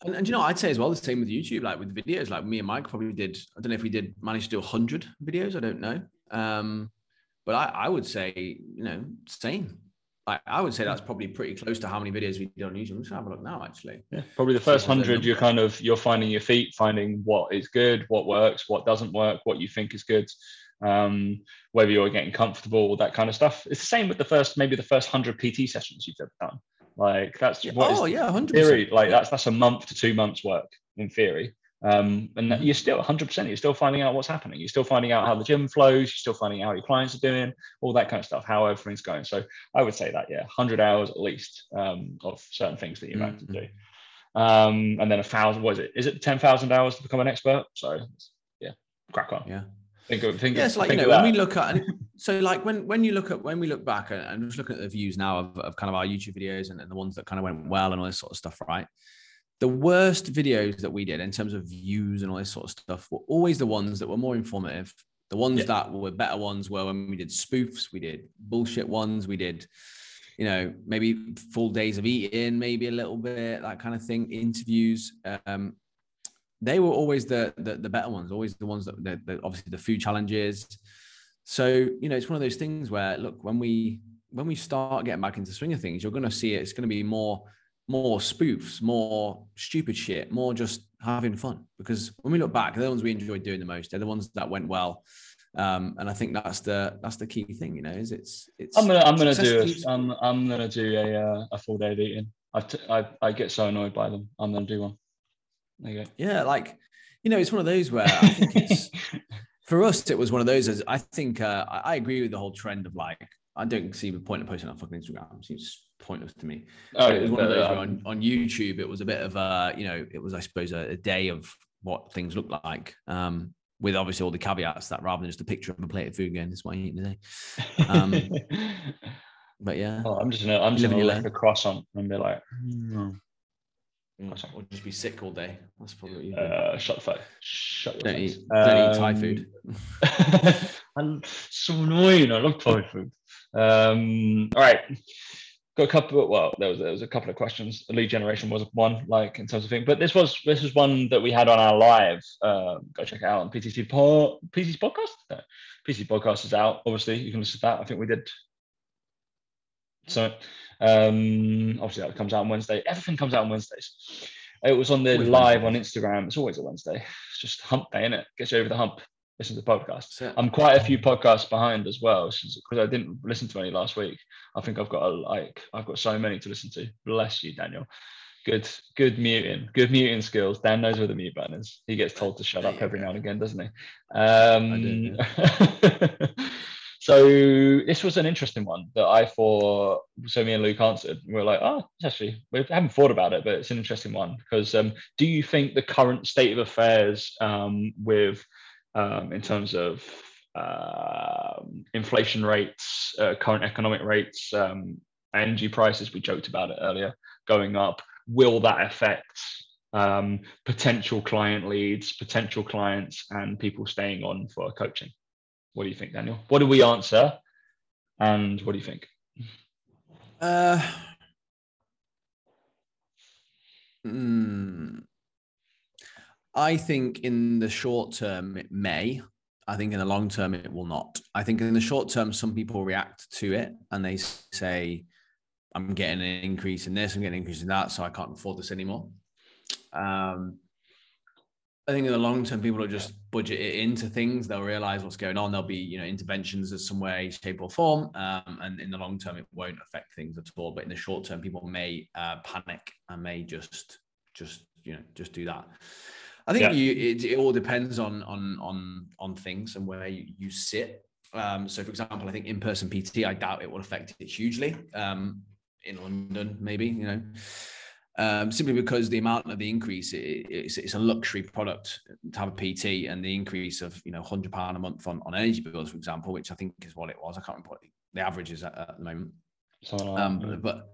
And, and you know, I'd say as well the same with YouTube, like with videos. Like me and Mike probably did. I don't know if we did manage to do hundred videos. I don't know. Um, but I, I would say, you know, same. I, I would say that's probably pretty close to how many videos we did on YouTube. Let's have a look now, actually. Yeah, probably the first hundred. You're kind of you're finding your feet, finding what is good, what works, what doesn't work, what you think is good um, whether you're getting comfortable, with that kind of stuff. It's the same with the first, maybe the first hundred PT sessions you've ever done. Like that's yeah. oh yeah, hundred theory. Like that's that's a month to two months work in theory. Um, and you're still 100%. You're still finding out what's happening. You're still finding out how the gym flows. You're still finding out how your clients are doing, all that kind of stuff, how everything's going. So I would say that, yeah, 100 hours at least um, of certain things that you have mm-hmm. to do. Um, and then a thousand, what is it? Is it 10,000 hours to become an expert? So yeah, crack on. Yeah. Think of think. Yeah, it's like you know when we look at so like when when you look at when we look back and just looking at the views now of, of kind of our YouTube videos and, and the ones that kind of went well and all this sort of stuff, right? The worst videos that we did in terms of views and all this sort of stuff were always the ones that were more informative. The ones yeah. that were better ones were when we did spoofs, we did bullshit ones, we did, you know, maybe full days of eating, maybe a little bit, that kind of thing, interviews. Um, they were always the, the, the better ones, always the ones that, that, that obviously the food challenges. So you know, it's one of those things where look, when we when we start getting back into swing of things, you're going to see it. It's going to be more more spoofs, more stupid shit, more just having fun. Because when we look back, they're the ones we enjoyed doing the most. They're the ones that went well. Um, and I think that's the that's the key thing, you know, is it's it's. I'm gonna I'm gonna do a, I'm I'm gonna do a uh, a full day of eating. I, t- I I get so annoyed by them. I'm gonna do one. Yeah, like you know, it's one of those where I think it's <laughs> for us. It was one of those. As I think uh, I, I, agree with the whole trend of like I don't see the point of posting on fucking Instagram. It seems pointless to me. Oh, it was one of those on, on YouTube it was a bit of a you know it was I suppose a, a day of what things look like. Um, with obviously all the caveats that rather than just a picture of a plate of food again, this is what I'm eating today. Um, <laughs> but yeah, oh, I'm just gonna I'm just gonna lick a croissant and be like, mm. Mm, or just be sick all day. That's probably what you uh, shut the fuck. Shut don't eat, um, don't eat Thai food. <laughs> I'm so annoying. I love Thai food. Um, all right. Got a couple. Well, there was there was a couple of questions. The lead generation was one, like in terms of thing, but this was this was one that we had on our live. Um, go check it out on PTC po- PTC podcast. No, PC podcast is out. Obviously, you can listen to that. I think we did. So um, obviously, that comes out on Wednesday. Everything comes out on Wednesdays. It was on the live on Instagram. It's always a Wednesday. It's just hump day, innit? Gets you over the hump. Listen to podcasts. I'm quite a few podcasts behind as well because I didn't listen to any last week. I think I've got a, like I've got so many to listen to. Bless you, Daniel. Good, good muting. Good muting skills. Dan knows where the mute button is. He gets told to shut up every now and again, doesn't he? Um, do, yeah. <laughs> so this was an interesting one that I thought. So me and Luke answered. We are like, oh, actually, we haven't thought about it, but it's an interesting one because um, do you think the current state of affairs um, with, um, in terms of uh, inflation rates, uh, current economic rates, um, energy prices, we joked about it earlier, going up will that affect um, potential client leads, potential clients, and people staying on for coaching? What do you think, Daniel? What do we answer? And what do you think? Uh, mm, I think in the short term it may. I think in the long term it will not. I think in the short term some people react to it and they say, I'm getting an increase in this, I'm getting an increase in that, so I can't afford this anymore. Um, I think in the long term, people will just budget it into things. They'll realize what's going on. There'll be, you know, interventions in some way, shape, or form. Um, and in the long term, it won't affect things at all. But in the short term, people may uh, panic and may just, just, you know, just do that. I think yeah. you, it, it, all depends on on on on things and where you, you sit. Um, so, for example, I think in-person PT, I doubt it will affect it hugely. Um, in London, maybe you know, um, simply because the amount of the increase it, it's, it's, a luxury product to have a PT, and the increase of you know hundred pound a month on, on energy bills, for example, which I think is what it was. I can't remember what the average is at, at the moment. um, but, but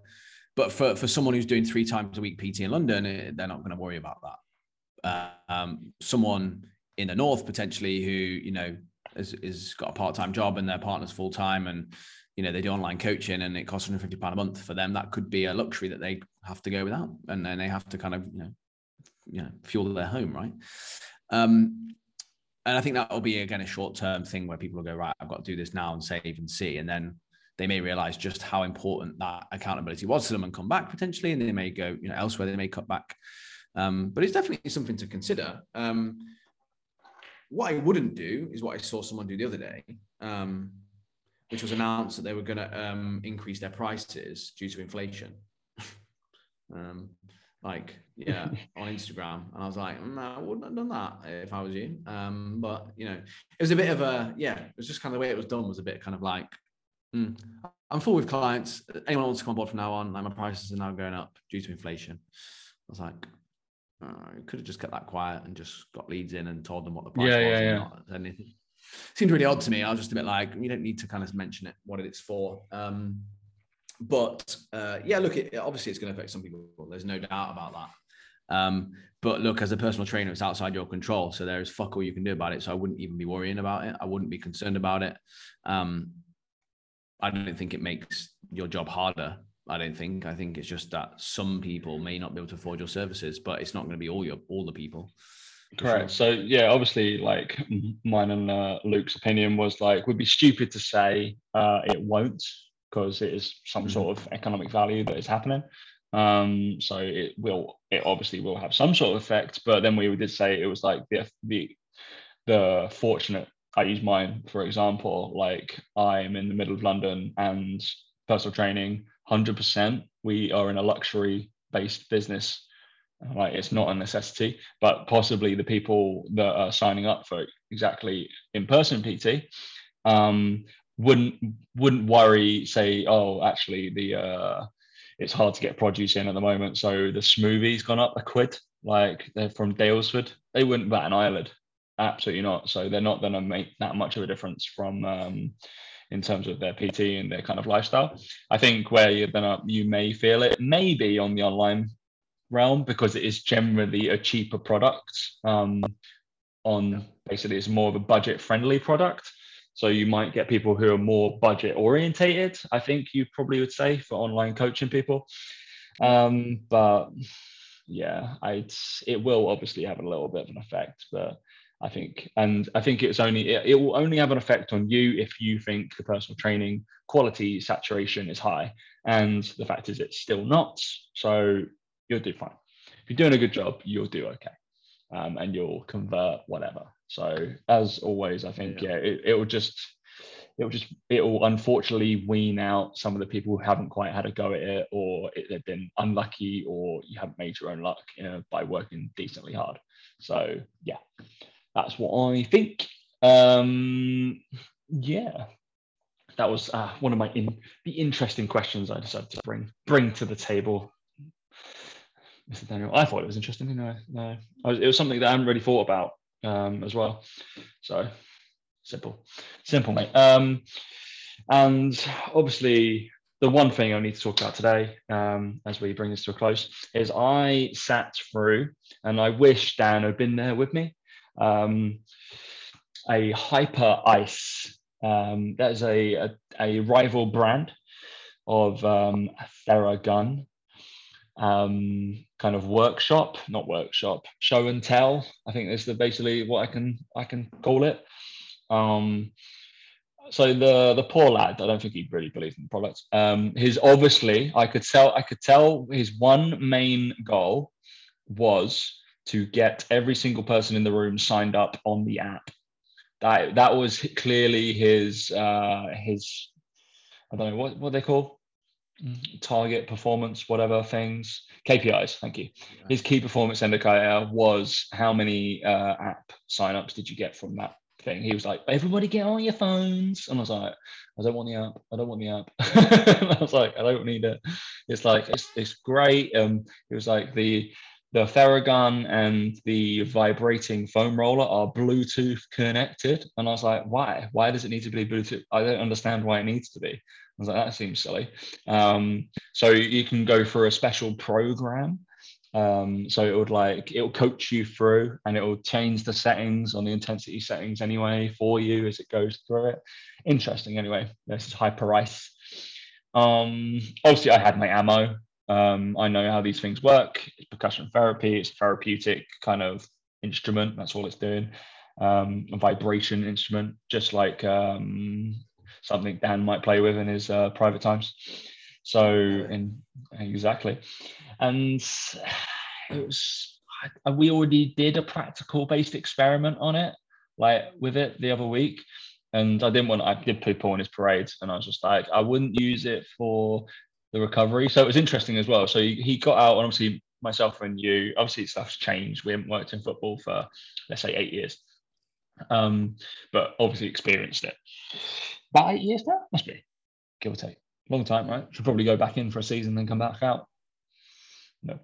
but for for someone who's doing three times a week PT in London, they're not going to worry about that. Uh, um, someone in the north potentially who you know has, has got a part time job and their partner's full time and you know they do online coaching and it costs 150 pound a month for them that could be a luxury that they have to go without. And then they have to kind of you know you know fuel their home right? Um and i think that will be again a short term thing where people will go right i've got to do this now and save and see. And then they may realize just how important that accountability was to them and come back potentially. And they may go you know elsewhere they may cut back. Um, but it's definitely something to consider. Um, what i wouldn't do is what i saw someone do the other day. Um, which was announced that they were going to um, increase their prices due to inflation. <laughs> um, like, yeah, <laughs> on Instagram. And I was like, no, I wouldn't have done that if I was you. Um, but, you know, it was a bit of a, yeah, it was just kind of the way it was done was a bit kind of like, mm, I'm full with clients. Anyone wants to come on board from now on, like my prices are now going up due to inflation. I was like, I could have just kept that quiet and just got leads in and told them what the price yeah, was. Yeah, yeah. Not anything seemed really odd to me. I was just a bit like, you don't need to kind of mention it, what it's for. Um, but uh, yeah, look, it, obviously it's going to affect some people. There's no doubt about that. Um, but look, as a personal trainer, it's outside your control. So there's fuck all you can do about it. So I wouldn't even be worrying about it. I wouldn't be concerned about it. Um, I don't think it makes your job harder. I don't think. I think it's just that some people may not be able to afford your services, but it's not going to be all your all the people. Correct. So yeah, obviously, like mine and uh, Luke's opinion was like would be stupid to say uh, it won't because it is some mm-hmm. sort of economic value that is happening. Um, so it will, it obviously will have some sort of effect. But then we did say it was like the the the fortunate. I use mine for example. Like I'm in the middle of London and personal training, hundred percent. We are in a luxury based business like it's not a necessity but possibly the people that are signing up for exactly in-person pt um, wouldn't wouldn't worry say oh actually the uh, it's hard to get produce in at the moment so the smoothie's gone up a quid like they're from Daylesford, they wouldn't bat an eyelid. Absolutely not. So they're not going to make that much of a difference from um, in terms of their pt and their kind of lifestyle. I think where you're gonna you may feel it maybe on the online realm because it is generally a cheaper product. Um, on basically, it's more of a budget friendly product. So you might get people who are more budget orientated. I think you probably would say for online coaching people. Um, but yeah, I it will obviously have a little bit of an effect, but I think, and I think it's only it, it, will only have an effect on you if you think the personal training quality saturation is high, and the fact is it's still not. So you'll do fine. if you're doing a good job, you'll do okay, um, and you'll convert whatever. So as always, I think yeah, yeah it, it will just it will just it will unfortunately wean out some of the people who haven't quite had a go at it or it, they've been unlucky or you haven't made your own luck you know, by working decently hard. So yeah that's what i think. Um yeah that was uh, one of my in, the interesting questions i decided to bring bring to the table Mr. Daniel, I thought it was interesting. No, no, was, it was something that I hadn't really thought about um, as well. So Simple, simple, mate. Um, and obviously, the one thing I need to talk about today, um, as we bring this to a close, is I sat through, and I wish Dan had been there with me. Um, a Hyperice. Um, that is a, a, a rival brand of um, Theragun um, kind of workshop, not workshop, show and tell. I think is the basically what I can I can call it. Um, so the the poor lad, I don't think he really believed in the product. Um, his obviously, I could tell, I could tell his one main goal was to get every single person in the room signed up on the app. That that was clearly his uh, his I don't know what what they call target performance whatever things KPIs. Thank you. His key performance indicator was how many uh, app signups did you get from that thing. He was like, "Everybody get on your phones," and I was like, "I don't want the app. I don't want the app." <laughs> I was like, "I don't need it." It's like it's it's great. Um, it was like the the Theragun and the vibrating foam roller are Bluetooth connected, and I was like, "Why? Why does it need to be Bluetooth? I don't understand why it needs to be." I was like, "That seems silly." Um, so you can go for a special program um, so it would like it will coach you through and it will change the settings on the intensity settings anyway for you as it goes through it. Interesting anyway. This is Hyperice. Um, obviously I had my ammo. Um, I know how these things work. It's percussion therapy, it's therapeutic kind of instrument. That's all it's doing. Um, a vibration instrument, just like um, something Dan might play with in his uh, private times. So, in exactly, and it was we already did a practical based experiment on it, like with it the other week, and I didn't want I did people in his parades, and I was just like I wouldn't use it for the recovery. So it was interesting as well. So he got out, and obviously myself and you, obviously stuff's changed. We haven't worked in football for let's say eight years, um, but obviously experienced it. About eight years now, must be, give or take long time, right? Should probably go back in for a season, then come back out. No.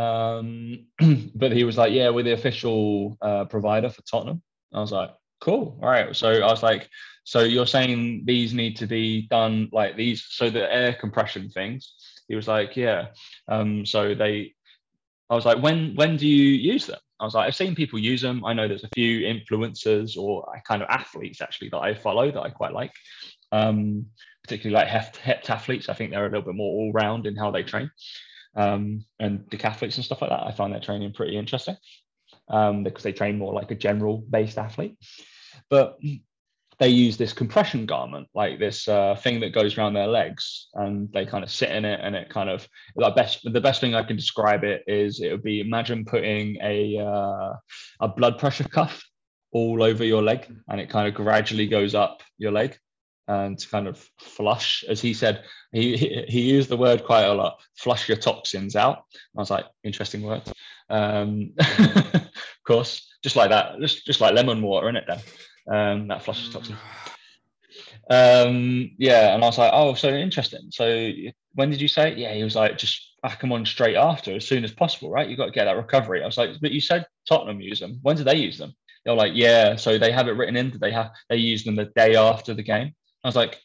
Um, <clears throat> but he was like, yeah, we're the official uh, provider for Tottenham. I was like, cool. All right. So I was like, so you're saying these need to be done like these, so the air compression things. He was like, yeah. Um, so they, I was like, when when do you use them? I was like, I've seen people use them. I know there's a few influencers or kind of athletes actually that I follow that I quite like. Um, particularly like heft, heptathletes. I think they're a little bit more all round in how they train. Um, and decathletes and stuff like that. I find their training pretty interesting um, because they train more like a general based athlete. But they use this compression garment, like this uh, thing that goes around their legs, and they kind of sit in it, and it kind of the best the best thing I can describe it is it would be imagine putting a uh, a blood pressure cuff all over your leg, and it kind of gradually goes up your leg, and kind of flush, as he said, he he used the word quite a lot. Flush your toxins out. I was like, interesting word. Um, <laughs> of course, just like that, just just like lemon water in it. Then um, that flushes toxins. <sighs> Um, yeah, and I was like, oh, so interesting. So when did you say? It? Yeah, he was like, just back them on straight after, as soon as possible, right? You got to get that recovery. I was like, but you said Tottenham use them. When did they use them? They were like, yeah. So they have it written in. That they have they use them the day after the game. I was like,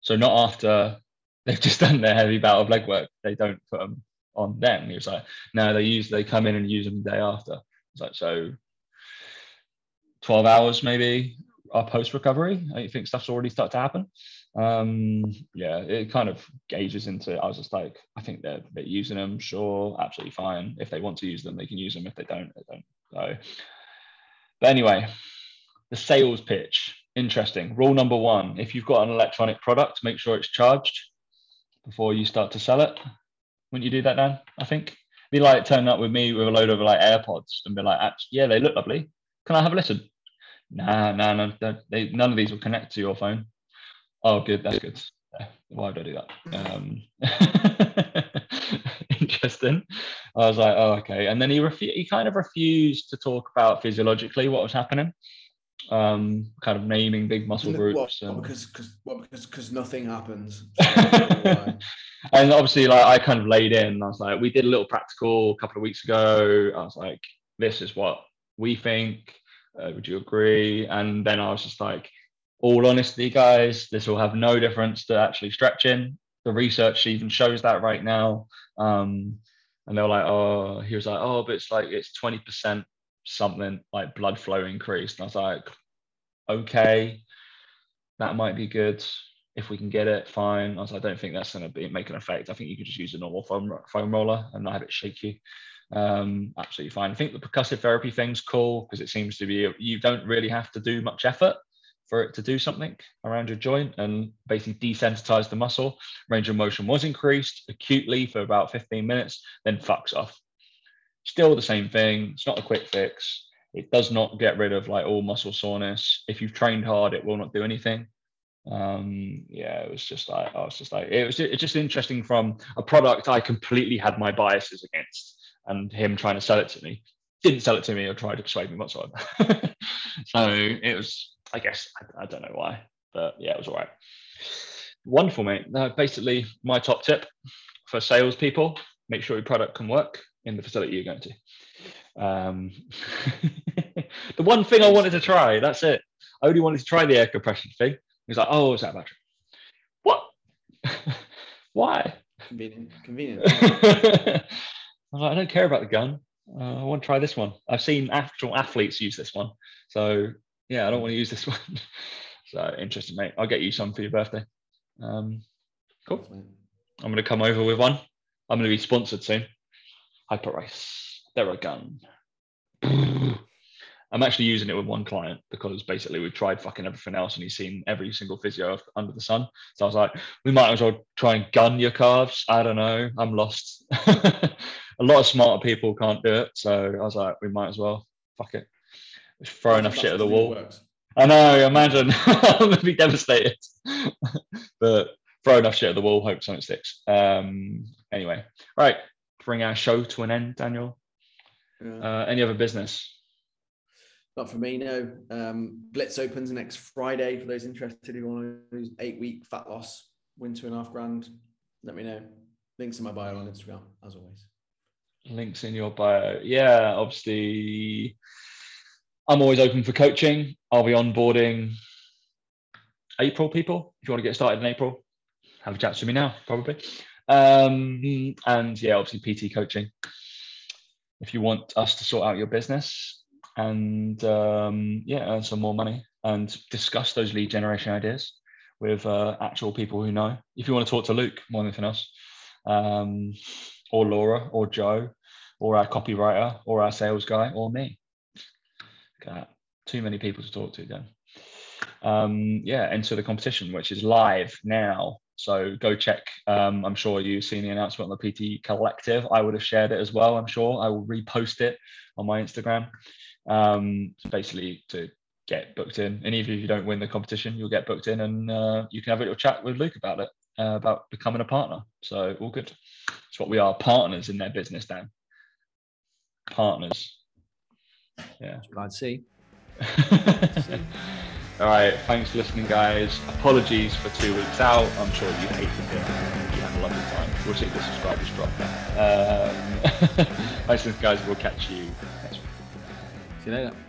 so not after <laughs> they've just done their heavy bout of leg work, they don't put them on them. He was like, no, they use they come in and use them the day after. It's like so 12 hours maybe our post recovery. I think stuff's already started to happen. Um, yeah, it kind of gauges into. I was just like, I think they're they're using them. Sure, absolutely fine. If they want to use them, they can use them. If they don't, they don't. So, but anyway, the sales pitch interesting. Rule number one if you've got an electronic product, make sure it's charged before you start to sell it. Wouldn't you do that, Dan? I think. be like turning up with me with a load of like AirPods and be like, yeah, they look lovely. Can I have a listen? Nah, nah, no, they, none of these will connect to your phone. Oh, good, that's good. Why would I do that? Um, <laughs> interesting. I was like, oh, okay. And then he refu- he kind of refused to talk about physiologically what was happening um, kind of naming big muscle groups. What, and... because because well, because because nothing happens. <laughs> and obviously, like I kind of laid in. I was like, we did a little practical a couple of weeks ago. I was like, this is what we think. Uh, would you agree? And then I was just like, all honesty, guys, this will have no difference to actually stretching. The research even shows that right now. Um, and they were like, oh, he was like, oh, but it's like it's 20% something like blood flow increased. And I was like, okay, that might be good. If we can get it, fine. I was like, I don't think that's going to be make an effect. I think you could just use a normal foam, foam roller and not have it shake you. Um, absolutely fine. I think the percussive therapy thing's cool because it seems to be you don't really have to do much effort for it to do something around your joint and basically desensitize the muscle. Range of motion was increased acutely for about 15 minutes, then fucks off. Still the same thing. It's not a quick fix. It does not get rid of like all muscle soreness. If you've trained hard, it will not do anything. Um, yeah, it was just like I was just like it was it's just interesting from a product I completely had my biases against, and him trying to sell it to me didn't sell it to me or try to persuade me whatsoever. <laughs> so it was, I guess, I, I, don't know why, but yeah, it was all right. Wonderful, mate. Uh, basically, my top tip for salespeople: make sure your product can work in the facility you're going to. Um, <laughs> the one thing I wanted to try, that's it. I only wanted to try the air compression thing. He's like, oh, is that battery? What? <laughs> Why? Convenient. Convenient. I like, I don't care about the gun. Uh, I want to try this one. I've seen actual athletes use this one. So yeah, I don't want to use this <laughs> one. so interesting, mate. I'll get you some for your birthday. Um, cool. I'm going to come over with one. I'm going to be sponsored soon. Hyperice. They're a gun. <laughs> I'm actually using it with one client because basically we've tried fucking everything else and he's seen every single physio under the sun. So I was like, we might as well try and gun your calves. I don't know. I'm lost. <laughs> a lot of smarter people can't do it. So I was like, we might as well. Fuck it. Just throw enough shit at the wall. I know, imagine. I'm going to be devastated. <laughs> but throw enough shit at the wall, hope something sticks. Um, anyway, right bring our show to an end, Daniel. Yeah. Uh, any other business? Not for me, no. Um, Blitz opens next Friday for those interested who want to lose eight week fat loss, win two and a half grand. Let me know. Links in my bio on Instagram, as always. Links in your bio. Yeah, obviously, I'm always open for coaching. I'll be onboarding April people. If you want to get started in April, have a chat to me now, probably. Um, and yeah, obviously PT coaching. If you want us to sort out your business and um, yeah, earn some more money and discuss those lead generation ideas with uh, actual people who know. If you want to talk to Luke more than anything else, um, or Laura, or Joe, or our copywriter, or our sales guy, or me. Too many people to talk to then. Um, yeah, enter the competition, which is live now so go check. Um, I'm sure you've seen the announcement on the PT Collective. I would have shared it as well. I'm sure I will repost it on my Instagram. Um, basically to get booked in, and even if you don't win the competition, you'll get booked in, and uh, you can have a little chat with Luke about it, uh, about becoming a partner. So all good. It's what we are, partners in their business, Dan. Partners. Yeah. I'd see. <laughs> All right, thanks for listening, guys. Apologies for two weeks out. I'm sure you hate hated it. You had a lovely time. We'll see if the subscribers drop. Um, <laughs> thanks, guys. We'll catch you next week. See you later.